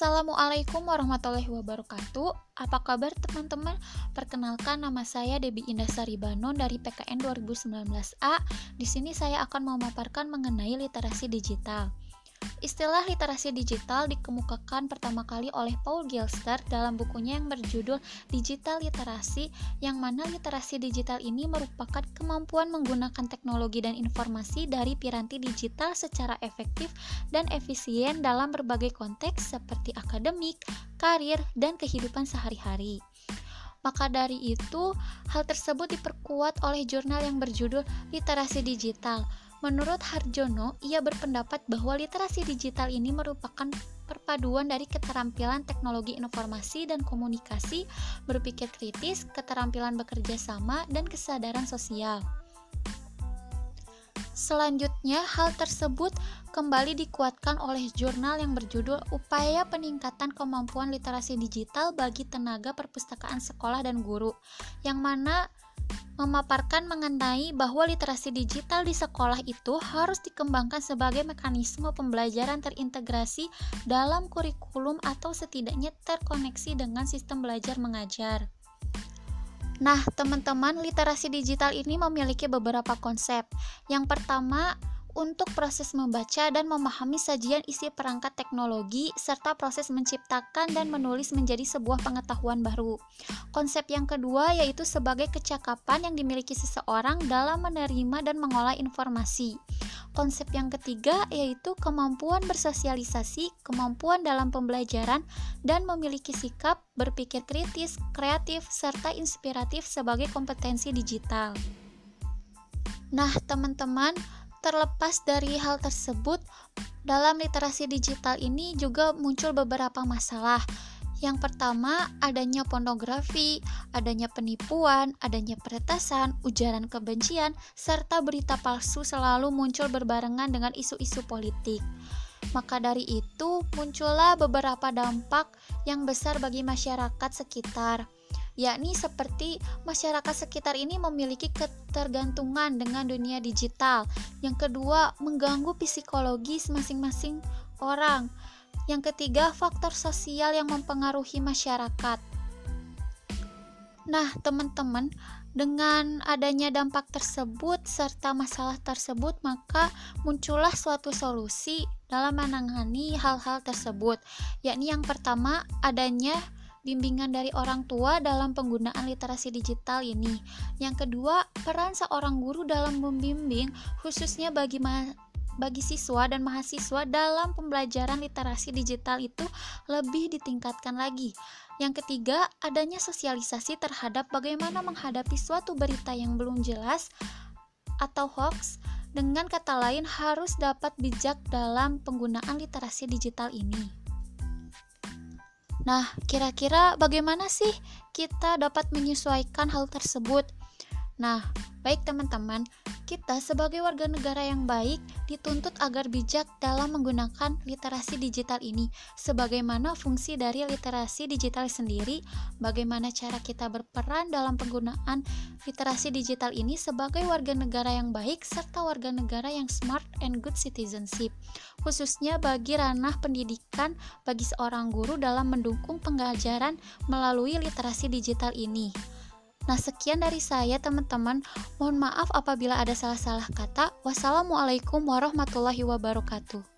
Assalamualaikum warahmatullahi wabarakatuh. Apa kabar teman-teman? Perkenalkan nama saya Debi Indah Saribanon dari PKN 2019A. Di sini saya akan memaparkan mengenai literasi digital. Istilah literasi digital dikemukakan pertama kali oleh Paul Gilster dalam bukunya yang berjudul Digital Literasi, yang mana literasi digital ini merupakan kemampuan menggunakan teknologi dan informasi dari piranti digital secara efektif dan efisien dalam berbagai konteks seperti akademik, karir, dan kehidupan sehari-hari. Maka dari itu, hal tersebut diperkuat oleh jurnal yang berjudul Literasi Digital Menurut Harjono, ia berpendapat bahwa literasi digital ini merupakan perpaduan dari keterampilan teknologi informasi dan komunikasi, berpikir kritis, keterampilan bekerja sama, dan kesadaran sosial. Selanjutnya, hal tersebut kembali dikuatkan oleh jurnal yang berjudul Upaya Peningkatan Kemampuan Literasi Digital bagi Tenaga Perpustakaan Sekolah dan Guru, yang mana memaparkan mengenai bahwa literasi digital di sekolah itu harus dikembangkan sebagai mekanisme pembelajaran terintegrasi dalam kurikulum atau setidaknya terkoneksi dengan sistem belajar mengajar. Nah, teman-teman, literasi digital ini memiliki beberapa konsep. Yang pertama, untuk proses membaca dan memahami sajian isi perangkat teknologi serta proses menciptakan dan menulis menjadi sebuah pengetahuan baru. Konsep yang kedua yaitu sebagai kecakapan yang dimiliki seseorang dalam menerima dan mengolah informasi. Konsep yang ketiga yaitu kemampuan bersosialisasi, kemampuan dalam pembelajaran, dan memiliki sikap berpikir kritis, kreatif, serta inspiratif sebagai kompetensi digital. Nah, teman-teman, Terlepas dari hal tersebut, dalam literasi digital ini juga muncul beberapa masalah. Yang pertama, adanya pornografi, adanya penipuan, adanya peretasan, ujaran kebencian, serta berita palsu selalu muncul berbarengan dengan isu-isu politik. Maka dari itu, muncullah beberapa dampak yang besar bagi masyarakat sekitar yakni seperti masyarakat sekitar ini memiliki ketergantungan dengan dunia digital. Yang kedua, mengganggu psikologis masing-masing orang. Yang ketiga, faktor sosial yang mempengaruhi masyarakat. Nah, teman-teman, dengan adanya dampak tersebut serta masalah tersebut, maka muncullah suatu solusi dalam menangani hal-hal tersebut, yakni yang pertama adanya bimbingan dari orang tua dalam penggunaan literasi digital ini. Yang kedua, peran seorang guru dalam membimbing khususnya bagi bagi siswa dan mahasiswa dalam pembelajaran literasi digital itu lebih ditingkatkan lagi. Yang ketiga, adanya sosialisasi terhadap bagaimana menghadapi suatu berita yang belum jelas atau hoax. Dengan kata lain, harus dapat bijak dalam penggunaan literasi digital ini. Nah, kira-kira bagaimana sih kita dapat menyesuaikan hal tersebut? Nah, baik teman-teman, kita sebagai warga negara yang baik dituntut agar bijak dalam menggunakan literasi digital ini. Sebagaimana fungsi dari literasi digital sendiri, bagaimana cara kita berperan dalam penggunaan literasi digital ini sebagai warga negara yang baik serta warga negara yang smart and good citizenship. Khususnya bagi ranah pendidikan bagi seorang guru dalam mendukung pengajaran melalui literasi digital ini. Nah, sekian dari saya, teman-teman. Mohon maaf apabila ada salah-salah kata. Wassalamualaikum warahmatullahi wabarakatuh.